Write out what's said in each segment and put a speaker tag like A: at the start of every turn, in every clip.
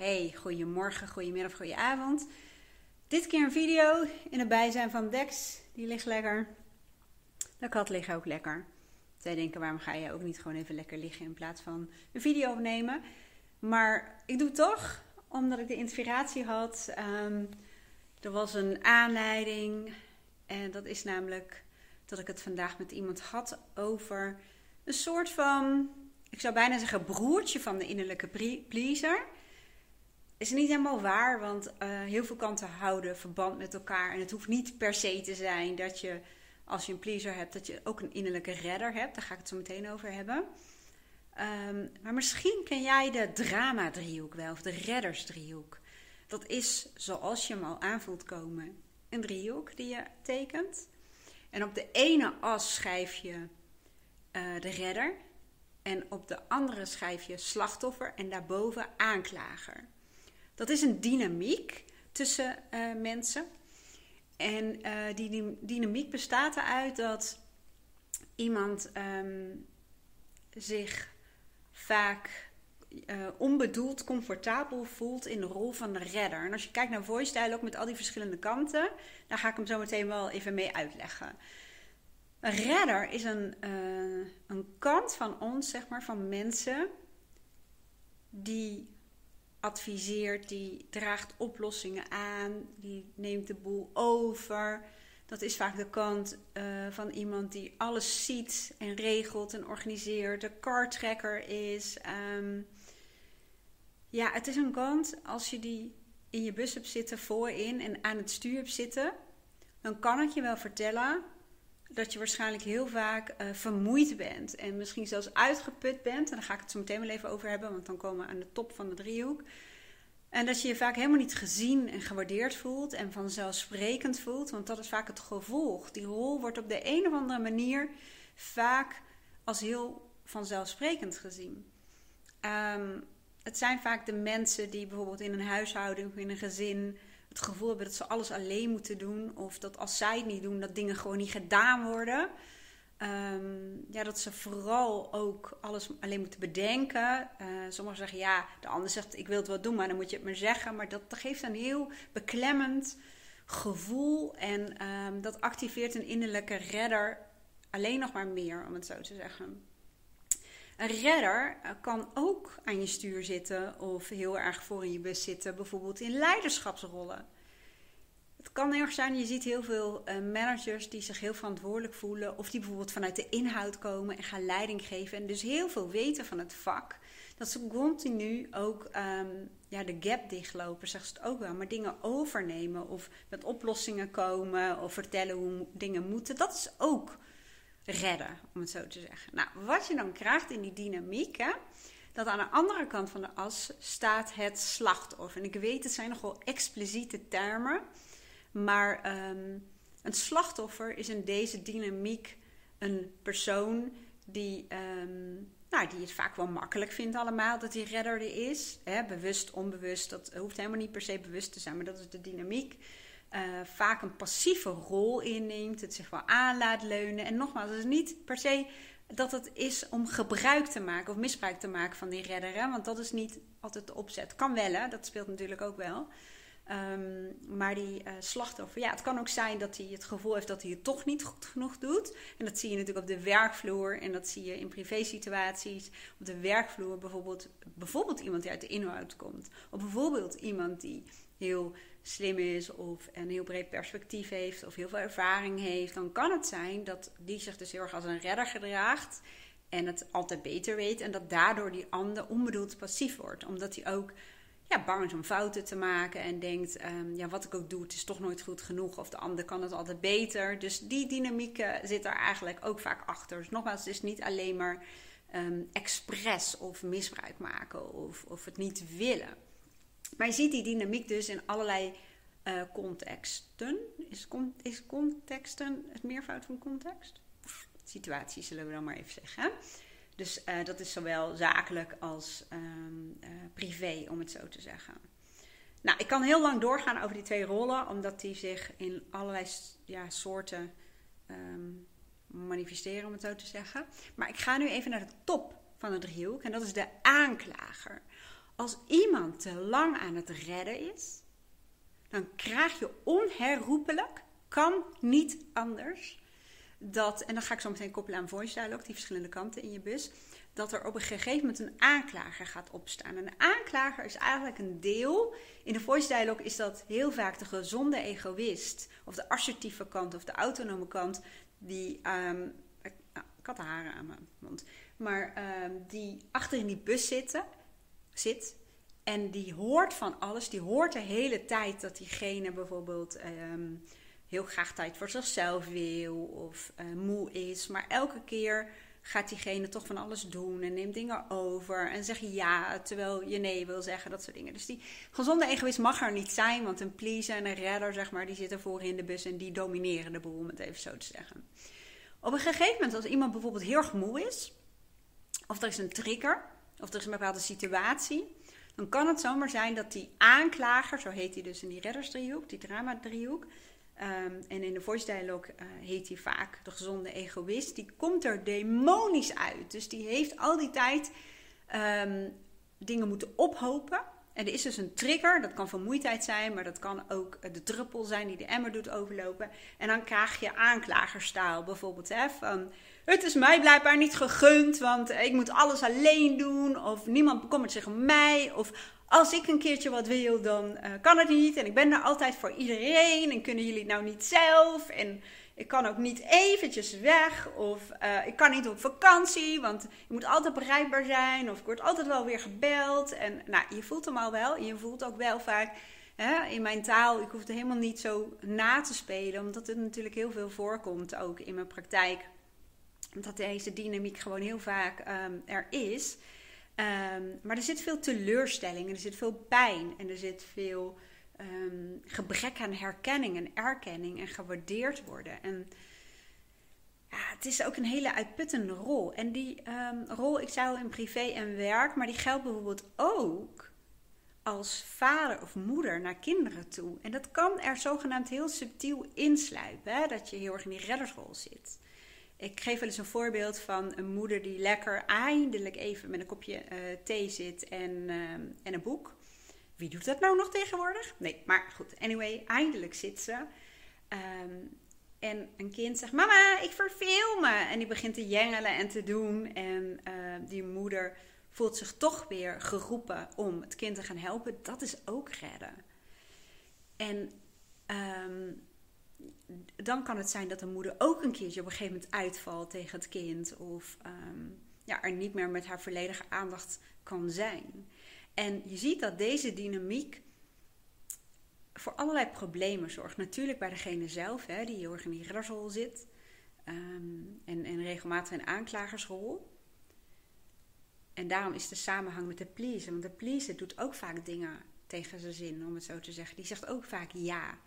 A: Hey, goedemorgen, goedemiddag, goedenavond. Dit keer een video in het bijzijn van Dex. Die ligt lekker. De kat ligt ook lekker. Zij denken, waarom ga je ook niet gewoon even lekker liggen in plaats van een video opnemen? Maar ik doe het toch, omdat ik de inspiratie had. Ehm, er was een aanleiding. En dat is namelijk dat ik het vandaag met iemand had over een soort van, ik zou bijna zeggen, broertje van de innerlijke pleaser is niet helemaal waar, want uh, heel veel kanten houden verband met elkaar. En het hoeft niet per se te zijn dat je, als je een pleaser hebt, dat je ook een innerlijke redder hebt. Daar ga ik het zo meteen over hebben. Um, maar misschien ken jij de drama-driehoek wel, of de reddersdriehoek. Dat is, zoals je hem al aanvoelt komen, een driehoek die je tekent. En op de ene as schrijf je uh, de redder. En op de andere schrijf je slachtoffer en daarboven aanklager. Dat is een dynamiek tussen uh, mensen. En uh, die, dynamiek bestaat eruit dat iemand um, zich vaak uh, onbedoeld comfortabel voelt in de rol van de redder. En als je kijkt naar voice ook met al die verschillende kanten, daar ga ik hem zo meteen wel even mee uitleggen. Een redder is een, een kant van ons, zeg maar, van mensen die adviseert, die draagt oplossingen aan, die neemt de boel over. Dat is vaak de kant uh, van iemand die alles ziet en regelt en organiseert, de kartrekker is. Um, ja, het is een kant als je die in je bus hebt zitten voorin en aan het stuur hebt zitten, dan kan ik je wel vertellen dat je waarschijnlijk heel vaak uh, vermoeid bent en misschien zelfs uitgeput bent. En daar ga ik het zo meteen wel even over hebben, want dan komen we aan de top van de driehoek. En dat je je vaak helemaal niet gezien en gewaardeerd voelt en vanzelfsprekend voelt, want dat is vaak het gevolg. Die rol wordt op de een of andere manier vaak als heel vanzelfsprekend gezien. Um, het zijn vaak de mensen die bijvoorbeeld in een huishouding of in een gezin het gevoel hebben dat ze alles alleen moeten doen. Of dat als zij het niet doen, dat dingen gewoon niet gedaan worden. Um, ja, dat ze vooral ook alles alleen moeten bedenken. Uh, sommigen zeggen ja, de ander zegt ik wil het wel doen, maar dan moet je het maar zeggen. Maar dat, geeft een heel beklemmend gevoel. En um, dat activeert een innerlijke redder alleen nog maar meer, om het zo te zeggen. Een redder eh, kan ook aan je stuur zitten of heel erg voor in je bus zitten, bijvoorbeeld in leiderschapsrollen. Het kan erg zijn, je ziet heel veel uh, managers die zich heel verantwoordelijk voelen, of die bijvoorbeeld vanuit de inhoud komen en gaan leiding geven en dus heel veel weten van het vak. Dat ze continu ook um, ja, de gap dichtlopen, zegt ze het ook wel, maar dingen overnemen of met oplossingen komen of vertellen hoe dingen moeten. Dat is ook redden, om het zo te zeggen. Nou, wat je dan krijgt in die dynamiek, dat aan de andere kant van de as staat het slachtoffer. En ik weet, het zijn nogal expliciete termen, maar um, een slachtoffer is in deze dynamiek een persoon die, um, nou, die het vaak wel makkelijk vindt allemaal dat die redder er is. Hè, bewust, onbewust, dat hoeft helemaal niet per se bewust te zijn, maar dat is de dynamiek uh, vaak een passieve rol inneemt, het zich wel aan laat leunen. En nogmaals, het is niet per se dat het is om gebruik te maken of misbruik te maken van die redder. Want dat is niet altijd de opzet. Kan wel, hè? dat speelt natuurlijk ook wel. Um, maar die uh, slachtoffer, ja, het kan ook zijn dat hij het gevoel heeft dat hij het toch niet goed genoeg doet. En dat zie je natuurlijk op de werkvloer en dat zie je in privésituaties. Op de werkvloer bijvoorbeeld, bijvoorbeeld iemand die uit de inhoud komt. Of bijvoorbeeld iemand die heel slim is of een heel breed perspectief heeft of heel veel ervaring heeft, dan kan het zijn dat die zich dus heel erg als een redder gedraagt en het altijd beter weet en dat daardoor die ander onbedoeld passief wordt, omdat hij ook ja, bang is om fouten te maken en denkt, um, ja, wat ik ook doe, het is toch nooit goed genoeg of de ander kan het altijd beter. Dus die dynamiek zit er eigenlijk ook vaak achter. Dus nogmaals, het is niet alleen maar um, expres of misbruik maken of, of het niet willen. Maar je ziet die dynamiek dus in allerlei uh, contexten. Is, is contexten het meervoud van context? Situaties zullen we dan maar even zeggen. Dus uh, dat is zowel zakelijk als um, uh, privé, om het zo te zeggen. Nou, ik kan heel lang doorgaan over die twee rollen, omdat die zich in allerlei ja, soorten um, manifesteren, om het zo te zeggen. Maar ik ga nu even naar de top van de driehoek en dat is de aanklager. Als iemand te lang aan het redden is, dan krijg je onherroepelijk, kan niet anders, dat, en dan ga ik zo meteen koppelen aan voice dialogue, die verschillende kanten in je bus, dat er op een gegeven moment een aanklager gaat opstaan. En een aanklager is eigenlijk een deel. In de voice dialogue is dat heel vaak de gezonde egoïst, of de assertieve kant, of de autonome kant, die. Um, ik had de haren aan mijn mond. Maar um, die achter in die bus zitten, zit. En die hoort van alles. Die hoort de hele tijd dat diegene bijvoorbeeld um, heel graag tijd voor zichzelf wil of uh, moe is. Maar elke keer gaat diegene toch van alles doen en neemt dingen over en zegt ja terwijl je nee wil zeggen, dat soort dingen. Dus die gezonde egoïst mag er niet zijn, want een pleaser en een redder, zeg maar, die zitten voor in de bus en die domineren de boel, om het even zo te zeggen. Op een gegeven moment, als iemand bijvoorbeeld heel erg moe is, of er is een trigger, of er is een bepaalde situatie, dan kan het zomaar zijn dat die aanklager, zo heet hij dus in die reddersdriehoek, die drama-driehoek, Ehm, en in de voice dialogue uh, heet hij vaak de gezonde egoïst. Die komt er demonisch uit. Dus die heeft al die tijd ehm, dingen moeten ophopen. En er is dus een trigger. Dat kan vermoeidheid zijn, maar dat kan ook de druppel zijn die de emmer doet overlopen. En dan krijg je aanklagerstaal bijvoorbeeld. Hè, van, het is mij blijkbaar niet gegund, want ik moet alles alleen doen. Of niemand bekommert zich om mij. Of als ik een keertje wat wil, dan uh, kan het niet. En ik ben er altijd voor iedereen. En kunnen jullie nou niet zelf? En ik kan ook niet eventjes weg. Of uh, ik kan niet op vakantie, want je moet altijd bereikbaar zijn. Of ik word altijd wel weer gebeld. En nou, je voelt hem al wel. Je voelt ook wel vaak in mijn taal. Ik hoef het helemaal niet zo na te spelen. Omdat het natuurlijk heel veel voorkomt ook in mijn praktijk. Dat deze dynamiek gewoon heel vaak um, er is. Um, maar er zit veel teleurstelling en er zit veel pijn en er zit veel um, gebrek aan herkenning en erkenning en gewaardeerd worden. En ja, het is ook een hele uitputtende rol. En die rol, ik zou in privé en werk, maar die geldt bijvoorbeeld ook als vader of moeder naar kinderen toe. En dat kan er zogenaamd heel subtiel insluipen, hè? dat je heel erg in die reddersrol zit. Ik geef wel eens een voorbeeld van een moeder die lekker eindelijk even met een kopje uh, thee zit en, uh, en een boek. Wie doet dat nou nog tegenwoordig? Nee, maar goed. Anyway, eindelijk zit ze. Um, en een kind zegt: Mama, ik verveel me. En die begint te jengelen en te doen. En uh, die moeder voelt zich toch weer geroepen om het kind te gaan helpen. Dat is ook redden. En um, dan kan het zijn dat de moeder ook een keertje op een gegeven moment uitvalt tegen het kind. Of um, ja, er niet meer met haar volledige aandacht kan zijn. En je ziet dat deze dynamiek voor allerlei problemen zorgt. Natuurlijk bij degene zelf, hè, die heel in die zit. Um, en, en regelmatig een aanklagersrol. En daarom is de samenhang met de pleaser. Want de pleaser doet ook vaak dingen tegen zijn zin, om het zo te zeggen. Die zegt ook vaak ja.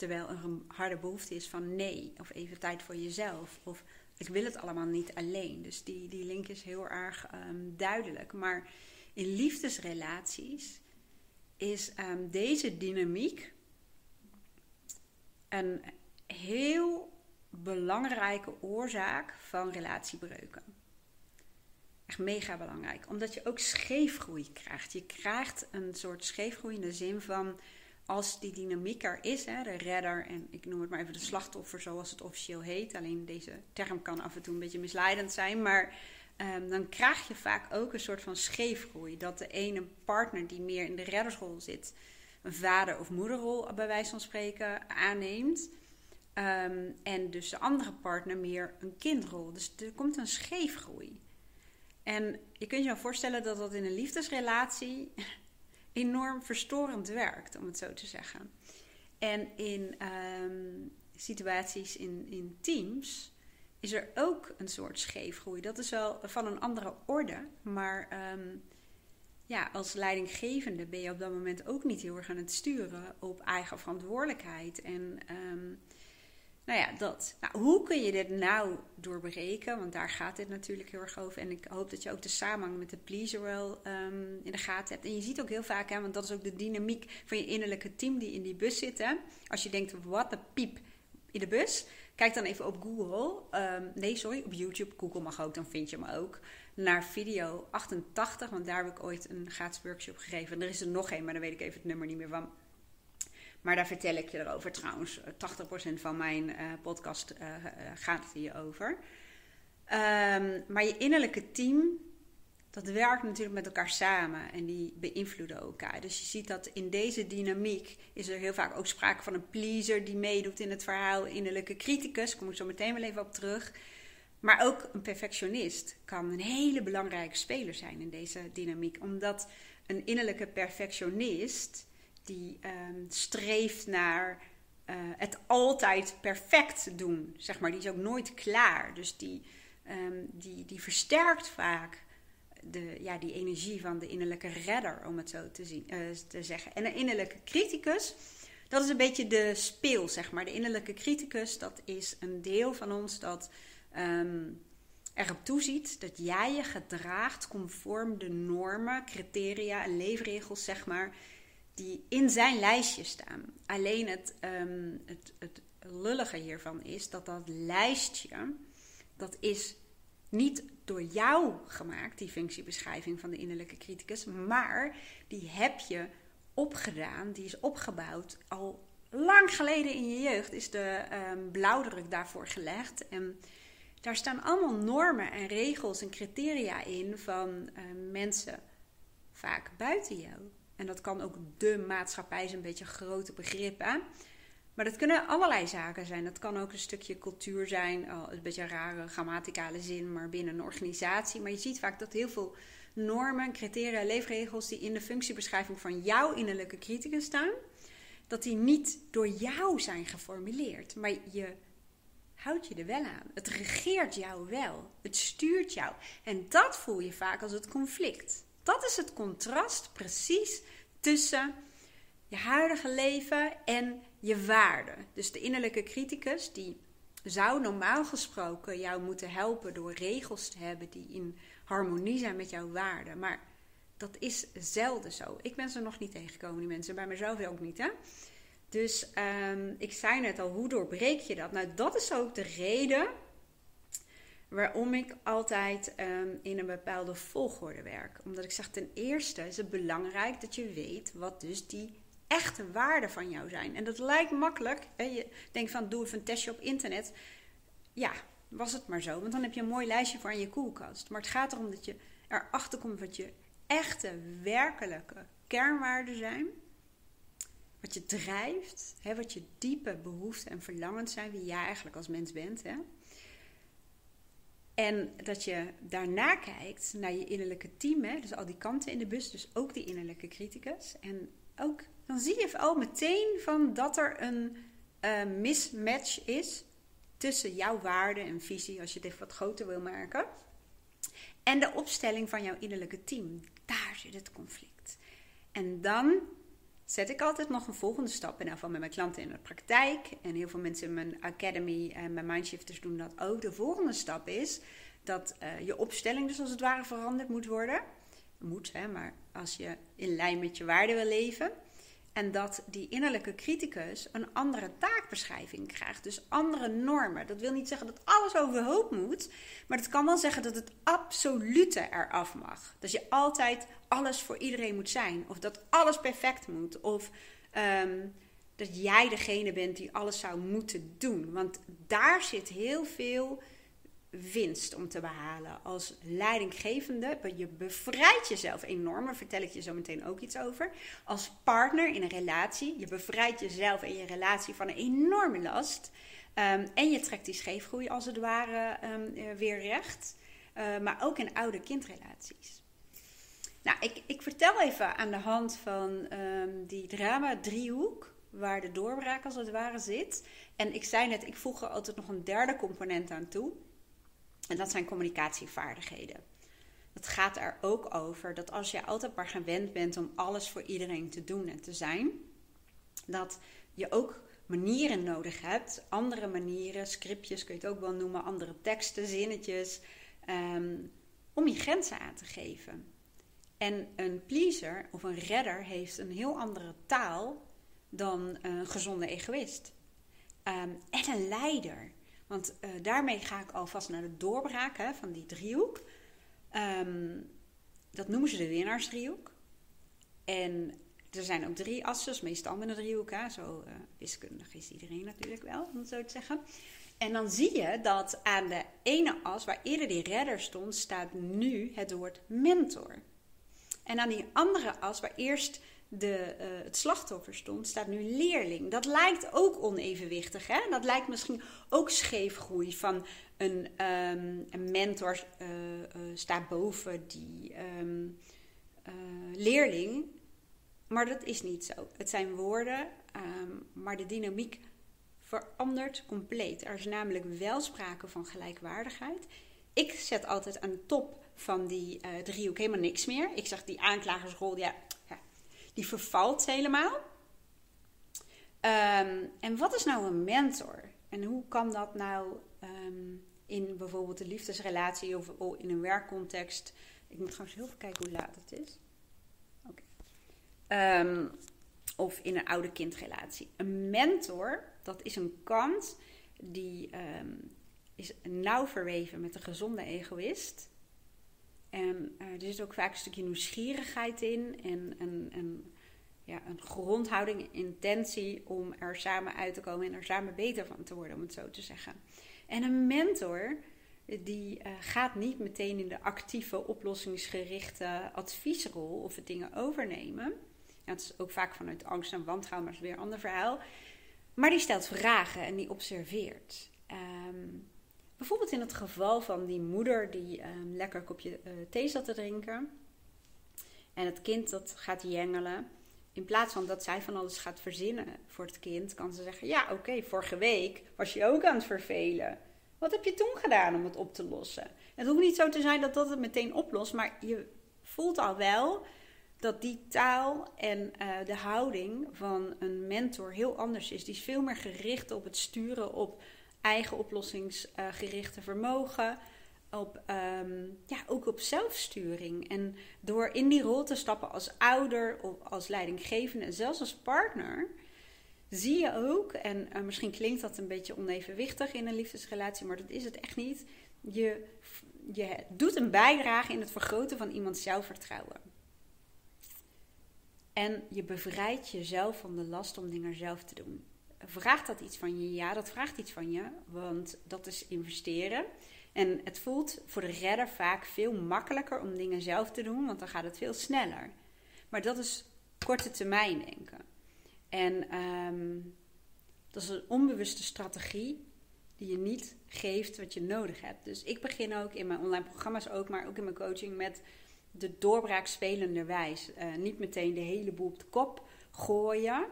A: Terwijl er een harde behoefte is van nee, of even tijd voor jezelf. Of ik wil het allemaal niet alleen. Dus die, die link is heel erg um, duidelijk. Maar in liefdesrelaties is um, deze dynamiek een heel belangrijke oorzaak van relatiebreuken. Echt mega belangrijk. Omdat je ook scheefgroei krijgt. Je krijgt een soort scheefgroei in de zin van als die dynamiek er is, hè, de redder en ik noem het maar even de slachtoffer zoals het officieel heet. Alleen deze term kan af en toe een beetje misleidend zijn, maar um, dan krijg je vaak ook een soort van scheefgroei. Dat de ene partner die meer in de reddersrol zit, een vader- of moederrol bij wijze van spreken aanneemt. Um, en dus de andere partner meer een kindrol. Dus er komt een scheefgroei. En je kunt je voorstellen dat dat in een liefdesrelatie enorm verstorend werkt, om het zo te zeggen. En in um, situaties in, in teams is er ook een soort scheefgroei. Dat is wel van een andere orde, maar um, ja, als leidinggevende ben je op dat moment ook niet heel erg aan het sturen op eigen verantwoordelijkheid. En um, nou ja, dat. Nou, hoe kun je dit nou doorbreken? Want daar gaat dit natuurlijk heel erg over. En ik hoop dat je ook de samenhang met de pleaser wel um, in de gaten hebt. En je ziet ook heel vaak, hè, want dat is ook de dynamiek van je innerlijke team die in die bus zit. Hè? Als je denkt, wat een piep in de bus, kijk dan even op Google. Ehm, nee, sorry, op YouTube. Google mag ook, dan vind je hem ook. Naar video 88, want daar heb ik ooit een gratis workshop gegeven. En er is er nog één, maar daar weet ik even het nummer niet meer van. Maar daar vertel ik je erover trouwens. 80% van mijn uh, podcast uh, gaat hierover. Um, maar je innerlijke team, dat werkt natuurlijk met elkaar samen en die beïnvloeden elkaar. Dus je ziet dat in deze dynamiek is er heel vaak ook sprake van een pleaser die meedoet in het verhaal, innerlijke criticus, kom ik zo meteen wel even op terug. Maar ook een perfectionist kan een hele belangrijke speler zijn in deze dynamiek, omdat een innerlijke perfectionist die um, streeft naar uh, het altijd perfect doen, zeg maar, die is ook nooit klaar. Dus die, um, die, die versterkt vaak de, ja, die energie van de innerlijke redder, om het zo te, zien, uh, te zeggen. En een innerlijke criticus, dat is een beetje de speel, zeg maar. De innerlijke criticus, dat is een deel van ons dat um, erop toeziet dat jij je gedraagt conform de normen, criteria en leefregels, zeg maar, die in zijn lijstje staan. Alleen het, um, het, het lullige hiervan is dat dat lijstje, dat is niet door jou gemaakt, die functiebeschrijving van de innerlijke criticus, maar die heb je opgedaan, die is opgebouwd al lang geleden in je jeugd, is de um, blauwdruk daarvoor gelegd. En daar staan allemaal normen en regels en criteria in van uh, mensen vaak buiten jou. En dat kan ook de maatschappij, is een beetje een grote begrip. Maar dat kunnen allerlei zaken zijn. Dat kan ook een stukje cultuur zijn, oh, een beetje een rare grammaticale zin, maar binnen een organisatie. Maar je ziet vaak dat heel veel normen, criteria, leefregels die in de functiebeschrijving van jouw innerlijke criticus staan, dat die niet door jou zijn geformuleerd. Maar je houdt je er wel aan. Het regeert jou wel. Het stuurt jou. En dat voel je vaak als het conflict. Dat is het contrast precies tussen je huidige leven en je waarde. Dus de innerlijke criticus die zou normaal gesproken jou moeten helpen door regels te hebben die in harmonie zijn met jouw waarden. Maar dat is zelden zo. Ik ben ze nog niet tegengekomen, die mensen. Bij mezelf ook niet, hè? Dus um, ik zei net al, hoe doorbreek je dat? Nou, dat is ook de reden waarom ik altijd um, in een bepaalde volgorde werk. Omdat ik zeg, ten eerste is het belangrijk dat je weet wat dus die echte waarden van jou zijn. En dat lijkt makkelijk. Hè? Je denkt van, doe even een testje op internet. Ja, was het maar zo. Want dan heb je een mooi lijstje voor in je koelkast. Maar het gaat erom dat je erachter komt wat je echte, werkelijke kernwaarden zijn wat je drijft, hè, wat je diepe behoeften en verlangens zijn, wie jij eigenlijk als mens bent. Hè? En dat je daarna kijkt naar je innerlijke team, hè, dus al die kanten in de bus, dus ook die innerlijke criticus. En ook, dan zie je al meteen van dat er een uh, mismatch is tussen jouw waarde en visie, als je even wat groter wil maken, en de opstelling van jouw innerlijke team. Daar zit het conflict. En dan zet ik altijd nog een volgende stap. In geval met mijn klanten in de praktijk. En heel veel mensen in mijn academy en mijn mindshifters doen dat ook. De volgende stap is dat uh, je opstelling dus als het ware veranderd moet worden. Moet, hè, maar als je in lijn met je waarden wil leven. En dat die innerlijke criticus een andere taakbeschrijving krijgt. Dus andere normen. Dat wil niet zeggen dat alles overhoop moet. Maar dat kan wel zeggen dat het absolute eraf mag. Dat je altijd alles voor iedereen moet zijn. Of dat alles perfect moet. Of um, dat jij degene bent die alles zou moeten doen. Want daar zit heel veel winst om te behalen als leidinggevende. Je bevrijdt jezelf enorm, daar vertel ik je zo meteen ook iets over. Als partner in een relatie, je bevrijdt jezelf en je relatie van een enorme last. Um, en je trekt die scheefgroei als het ware um, weer recht. Uh, maar ook in oude kindrelaties. Nou, ik, ik vertel even aan de hand van um, die drama-driehoek, waar de doorbraak als het ware zit. En ik zei net, ik voeg er altijd nog een derde component aan toe. En dat zijn communicatievaardigheden. Het gaat er ook over dat als je altijd maar gewend bent om alles voor iedereen te doen en te zijn, dat je ook manieren nodig hebt, andere manieren, scriptjes kun je het ook wel noemen, andere teksten, zinnetjes, um, om je grenzen aan te geven. En een pleaser of een redder heeft een heel andere taal dan een gezonde egoïst. Um, en een leider Want uh, daarmee ga ik alvast naar de doorbraak hè, van die driehoek. Um, dat noemen ze de winnaarsdriehoek. En er zijn ook drie assen, meestal met een driehoek. Hè. Zo uh, wiskundig is iedereen natuurlijk wel, om het zo te zeggen. En dan zie je dat aan de ene as, waar eerder die redder stond, staat nu het woord mentor. En aan die andere as, waar eerst de, uh, het slachtoffer stond, staat nu leerling. Dat lijkt ook onevenwichtig. Hè? Dat lijkt misschien ook scheefgroei van een, um, een mentor uh, uh, staat boven die um, leerling. Maar dat is niet zo. Het zijn woorden, um, maar de dynamiek verandert compleet. Er is namelijk wel sprake van gelijkwaardigheid. Ik zet altijd aan de top van die driehoek helemaal niks meer. Ik zeg die aanklagersrol, ja, die vervalt helemaal. Um, en wat is nou een mentor? En hoe kan dat nou um, in bijvoorbeeld een liefdesrelatie of in een werkcontext? Ik moet gewoon heel even kijken hoe laat het is. Um, ehm, of in een oude kindrelatie. Een mentor, dat is een kant die is nauw verweven met een gezonde egoïst. En uh, er zit ook vaak een stukje nieuwsgierigheid in en, en, en ja, een grondhouding, intentie om er samen uit te komen en er samen beter van te worden, om het zo te zeggen. En een mentor, die uh, gaat niet meteen in de actieve, oplossingsgerichte adviesrol of het dingen overnemen. Ja, het is ook vaak vanuit angst en wantrouwen, maar dat is weer een ander verhaal. Maar die stelt vragen en die observeert. Um, Bijvoorbeeld in het geval van die moeder die um, lekker een kopje uh, thee zat te drinken. En het kind dat gaat jengelen. In plaats van dat zij van alles gaat verzinnen voor het kind, kan ze zeggen: Ja, oké, vorige week was je ook aan het vervelen. Wat heb je toen gedaan om het op te lossen? Het hoeft niet zo te zijn dat dat het meteen oplost, maar je voelt al wel dat die taal en uh, de houding van een mentor heel anders is. Die is veel meer gericht op het sturen op eigen oplossingsgerichte vermogen. Op, um, ja, ook op zelfsturing. En door in die rol te stappen als ouder of als leidinggevende en zelfs als partner, zie je ook, en uh, misschien klinkt dat een beetje onevenwichtig in een liefdesrelatie, maar dat is het echt niet. Je, je doet een bijdrage in het vergroten van iemands zelfvertrouwen. En je bevrijdt jezelf van de last om dingen zelf te doen. Vraagt dat iets van je? Ja, dat vraagt iets van je, want dat is investeren. En het voelt voor de redder vaak veel makkelijker om dingen zelf te doen, want dan gaat het veel sneller. Maar dat is korte termijn denken. En um, dat is een onbewuste strategie die je niet geeft wat je nodig hebt. Dus ik begin ook in mijn online programma's ook, maar ook in mijn coaching met de doorbraak spelenderwijs. Uh, niet meteen de hele boel op de kop gooien.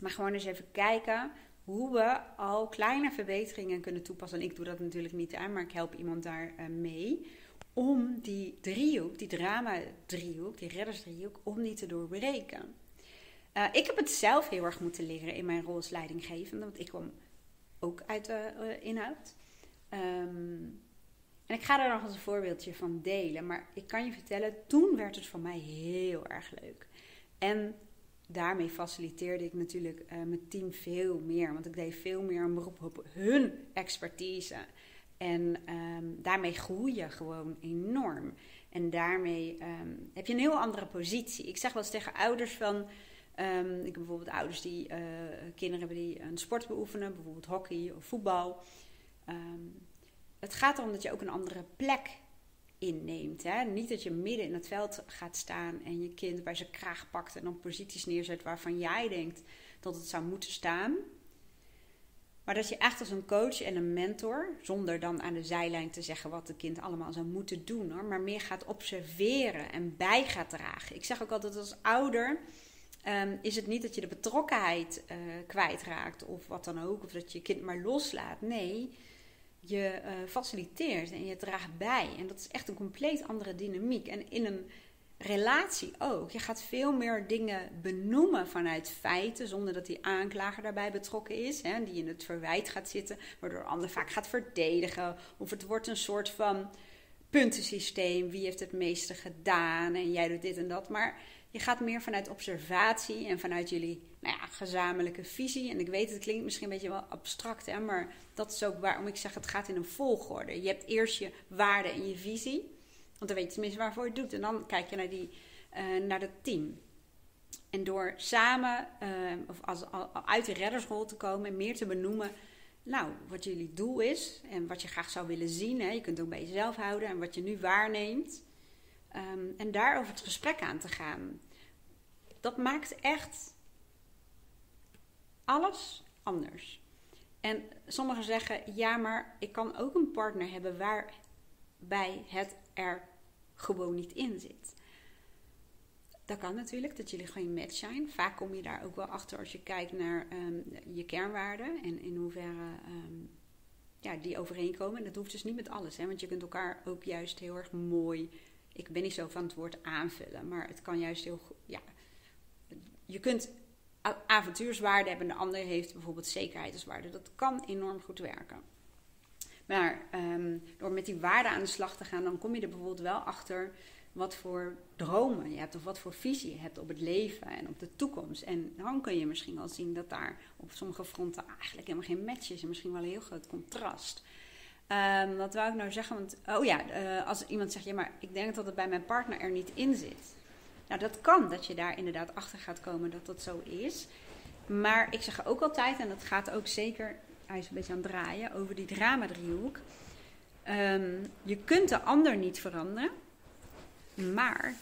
A: Maar gewoon eens even kijken hoe we al kleine verbeteringen kunnen toepassen. En ik doe dat natuurlijk niet aan, maar ik help iemand daar uh, mee. Om die driehoek, die drama-driehoek, die reddersdriehoek, om die te doorbreken. Uh, ik heb het zelf heel erg moeten leren in mijn rol als leidinggevende, want ik kwam ook uit de uh, inhoud. Um, en ik ga daar nog eens een voorbeeldje van delen. Maar ik kan je vertellen, toen werd het voor mij heel erg leuk. En daarmee faciliteerde ik natuurlijk uh, mijn team veel meer. Want ik deed veel meer een beroep op hun expertise. En um, daarmee groei je gewoon enorm. En daarmee um, heb je een heel andere positie. Ik zeg wel eens tegen ouders van... Um, ik heb bijvoorbeeld ouders die uh, kinderen hebben die een sport beoefenen. Bijvoorbeeld hockey of voetbal. het gaat erom dat je ook een andere plek inneemt. Hè? Niet dat je midden in het veld gaat staan en je kind bij zijn kraag pakt en dan posities neerzet waarvan jij denkt dat het zou moeten staan. Maar dat je echt als een coach en een mentor, zonder dan aan de zijlijn te zeggen wat het kind allemaal zou moeten doen, hoor, maar meer gaat observeren en bij gaat dragen. Ik zeg ook altijd als ouder. Um, is het niet dat je de betrokkenheid uh, kwijtraakt of wat dan ook, of dat je kind maar loslaat. Nee, je uh, faciliteert en je draagt bij. En dat is echt een compleet andere dynamiek. En in een relatie ook. Je gaat veel meer dingen benoemen vanuit feiten, zonder dat die aanklager daarbij betrokken is, hè, die in het verwijt gaat zitten, waardoor de ander vaak gaat verdedigen. Of het wordt een soort van puntensysteem. Wie heeft het meeste gedaan en jij doet dit en dat. Maar Je gaat meer vanuit observatie en vanuit jullie gezamenlijke visie. En ik weet, het klinkt misschien een beetje wel abstract, hè, maar dat is ook waarom ik zeg het gaat in een volgorde. Je hebt eerst je waarde en je visie. Want dan weet je tenminste waarvoor je het doet. En dan kijk je naar, die, uh, naar het team. En door samen, uh, of als, uit de reddersrol te komen en meer te benoemen, nou, wat jullie doel is en wat je graag zou willen zien. Hè. Je kunt het ook bij jezelf houden en wat je nu waarneemt. Um, en daarover het gesprek aan te gaan. Dat maakt echt alles anders. En sommigen zeggen, ja, maar ik kan ook een partner hebben waarbij het er gewoon niet in zit. Dat kan natuurlijk, dat jullie geen match zijn. Vaak kom je daar ook wel achter als je kijkt naar um, je kernwaarden en in hoeverre um, ja, die overeenkomen. En dat hoeft dus niet met alles, hè, want je kunt elkaar ook juist heel erg mooi. Ik ben niet zo van het woord aanvullen, maar het kan juist heel goed. Ja, je kunt avontuurswaarde hebben en de ander heeft bijvoorbeeld zekerheidswaarde. Dat kan enorm goed werken. Maar um, door met die waarden aan de slag te gaan, dan kom je er bijvoorbeeld wel achter wat voor dromen je hebt of wat voor visie je hebt op het leven en op de toekomst. En dan kun je misschien wel zien dat daar op sommige fronten eigenlijk helemaal geen match is en misschien wel een heel groot contrast. Um, wat wou ik nou zeggen? Want, oh ja, uh, als iemand zegt, ja, maar ik denk dat het bij mijn partner er niet in zit. Nou, dat kan dat je daar inderdaad achter gaat komen dat dat zo is. Maar ik zeg ook altijd, en dat gaat ook zeker, hij is een beetje aan het draaien, over die drama-driehoek. Um, je kunt de ander niet veranderen, maar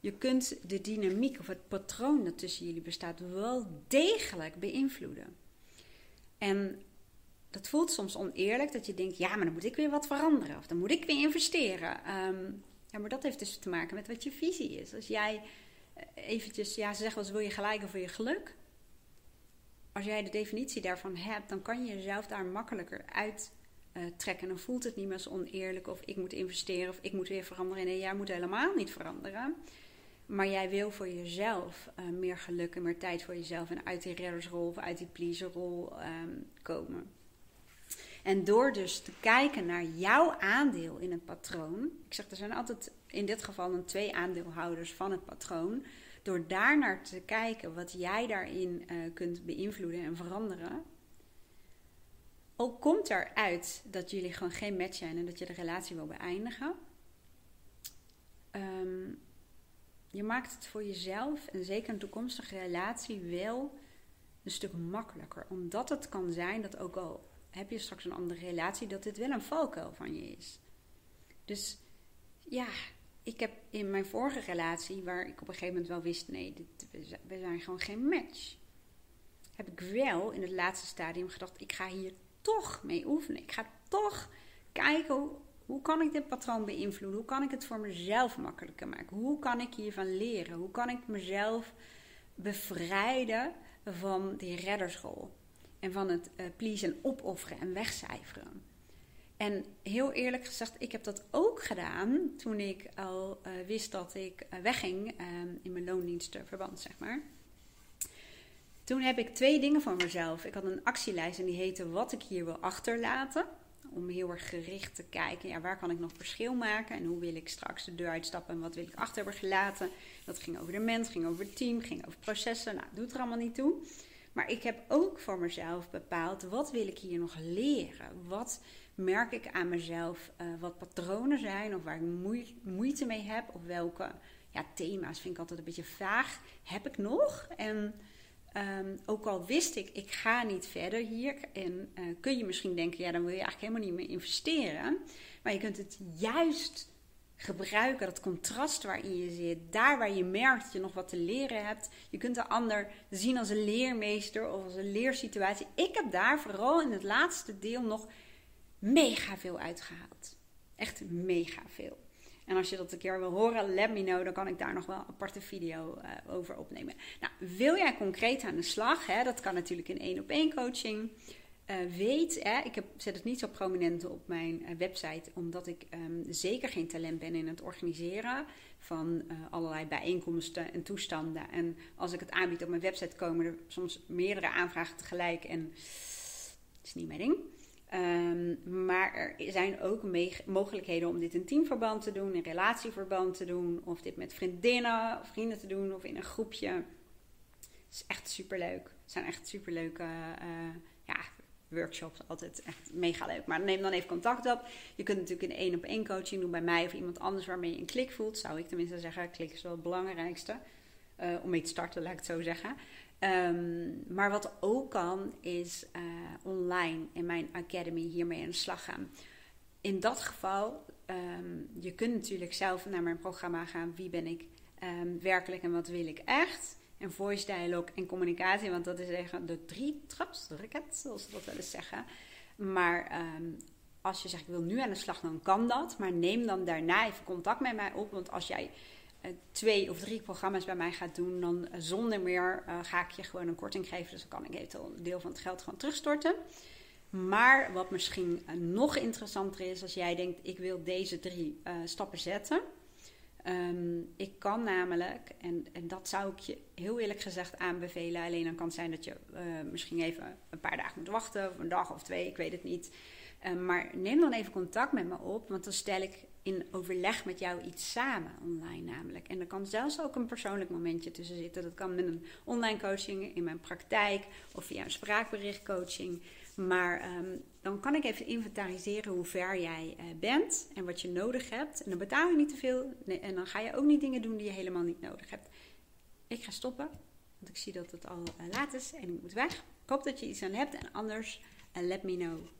A: je kunt de dynamiek of het patroon dat tussen jullie bestaat wel degelijk beïnvloeden. En dat voelt soms oneerlijk, dat je denkt, ja, maar dan moet ik weer wat veranderen. Of dan moet ik weer investeren. Um, ja, maar dat heeft dus te maken met wat je visie is. Als jij eh, eventjes, ja, ze zeggen wel eens, wil je gelijk of je geluk? Als jij de definitie daarvan hebt, dan kan je jezelf daar makkelijker uit uh, trekken. Dan voelt het niet meer zo oneerlijk of ik moet investeren of ik moet weer veranderen. Nee, jij moet helemaal niet veranderen. Maar jij wil voor jezelf uh, meer geluk en meer tijd voor jezelf en uit die reddersrol of uit die pleaserrol um, komen. En door dus te kijken naar jouw aandeel in het patroon. Ik zeg, er zijn altijd in dit geval een twee aandeelhouders van het patroon. Door daar naar te kijken wat jij daarin uh, kunt beïnvloeden en veranderen. Ook komt eruit dat jullie gewoon geen match zijn en dat je de relatie wil beëindigen. Um, je maakt het voor jezelf en zeker een toekomstige relatie wel een stuk makkelijker. Omdat het kan zijn dat ook al heb je straks een andere relatie, dat dit wel een valkuil van je is. Dus ja, ik heb in mijn vorige relatie, waar ik op een gegeven moment wel wist, nee, we zijn gewoon geen match. Heb ik wel in het laatste stadium gedacht, ik ga hier toch mee oefenen. Ik ga toch kijken hoe, hoe kan ik dit patroon beïnvloeden? Hoe kan ik het voor mezelf makkelijker maken? Hoe kan ik hiervan leren? Hoe kan ik mezelf bevrijden van die redderschool? En van het uh, pleasen, opofferen en wegcijferen. En heel eerlijk gezegd, ik heb dat ook gedaan toen ik al uh, wist dat ik uh, wegging in mijn loondienstenverband, zeg maar. Toen heb ik twee dingen van mezelf. Ik had een actielijst en die heette Wat ik hier wil achterlaten. Om heel erg gericht te kijken, ja, waar kan ik nog verschil maken en hoe wil ik straks de deur uitstappen en wat wil ik achter hebben gelaten. Dat ging over de mens, ging over het team, ging over processen. Nou, doet er allemaal niet toe. Maar ik heb ook voor mezelf bepaald, wat wil ik hier nog leren? Wat merk ik aan mezelf, uh, wat patronen zijn of waar ik moeite mee heb? Of welke ja, thema's vind ik altijd een beetje vaag, heb ik nog? En um, ook al wist ik, ik ga niet verder hier. En uh, kun je misschien denken, ja, dan wil je eigenlijk helemaal niet meer investeren. Maar je kunt het juist gebruiken, dat contrast waarin je zit, daar waar je merkt dat je nog wat te leren hebt. Je kunt de ander zien als een leermeester of als een leersituatie. Ik heb daar vooral in het laatste deel nog mega veel uitgehaald. Echt mega veel. En als je dat een keer wil horen, let me know. Dan kan ik daar nog wel een aparte video uh, over opnemen. Nou, wil jij concreet aan de slag? Hè, dat kan natuurlijk in één op één coaching. Uh, weet, hè, ik heb, zet het niet zo prominent op mijn uh, website, omdat ik um, zeker geen talent ben in het organiseren van uh, allerlei bijeenkomsten en toestanden. En als ik het aanbied op mijn website, komen er soms meerdere aanvragen tegelijk en het is niet mijn ding. Ehm, maar er zijn ook mogelijkheden om dit in teamverband te doen, in relatieverband te doen, of dit met vriendinnen of vrienden te doen, of in een groepje. Het is echt superleuk. Het zijn echt superleuke ja, workshops, altijd echt mega leuk. Maar neem dan even contact op. Je kunt natuurlijk een één op één coaching doen bij mij of iemand anders waarmee je een klik voelt. Zou ik tenminste zeggen, klik is wel het belangrijkste. Uh, om mee te starten, laat ik het zo zeggen. Um, maar wat ook kan, is uh, online in mijn academy hiermee aan de slag gaan. In dat geval, um, je kunt natuurlijk zelf naar mijn programma gaan. Wie ben ik um, werkelijk en wat wil ik echt? En voice dialogue en communicatie, want dat is eigenlijk de drie traps, de raket, zoals ze dat wel eens zeggen. Maar als je zegt, ik wil nu aan de slag, dan kan dat. Maar neem dan daarna even contact met mij op. Want als jij eh, twee of drie programma's bij mij gaat doen, dan eh, zonder meer uh, ga ik je gewoon een korting geven. Dus dan kan ik eventueel een deel van het geld gewoon terugstorten. Maar wat misschien nog interessanter is, als jij denkt: ik wil deze drie stappen zetten. Um, ik kan namelijk, en, en dat zou ik je heel eerlijk gezegd aanbevelen. Alleen dan kan het zijn dat je uh, misschien even een paar dagen moet wachten, of een dag of twee, ik weet het niet. Uh, maar neem dan even contact met me op, want dan stel ik in overleg met jou iets samen online namelijk. En er kan zelfs ook een persoonlijk momentje tussen zitten. Dat kan met een online coaching in mijn praktijk of via een spraakberichtcoaching. Maar um, dan kan ik even inventariseren hoe ver jij uh, bent en wat je nodig hebt. En dan betaal je niet te veel en dan ga je ook niet dingen doen die je helemaal niet nodig hebt. Ik ga stoppen, want ik zie dat het al uh, laat is en ik moet weg. Ik hoop dat je iets aan hebt en anders uh, let me know.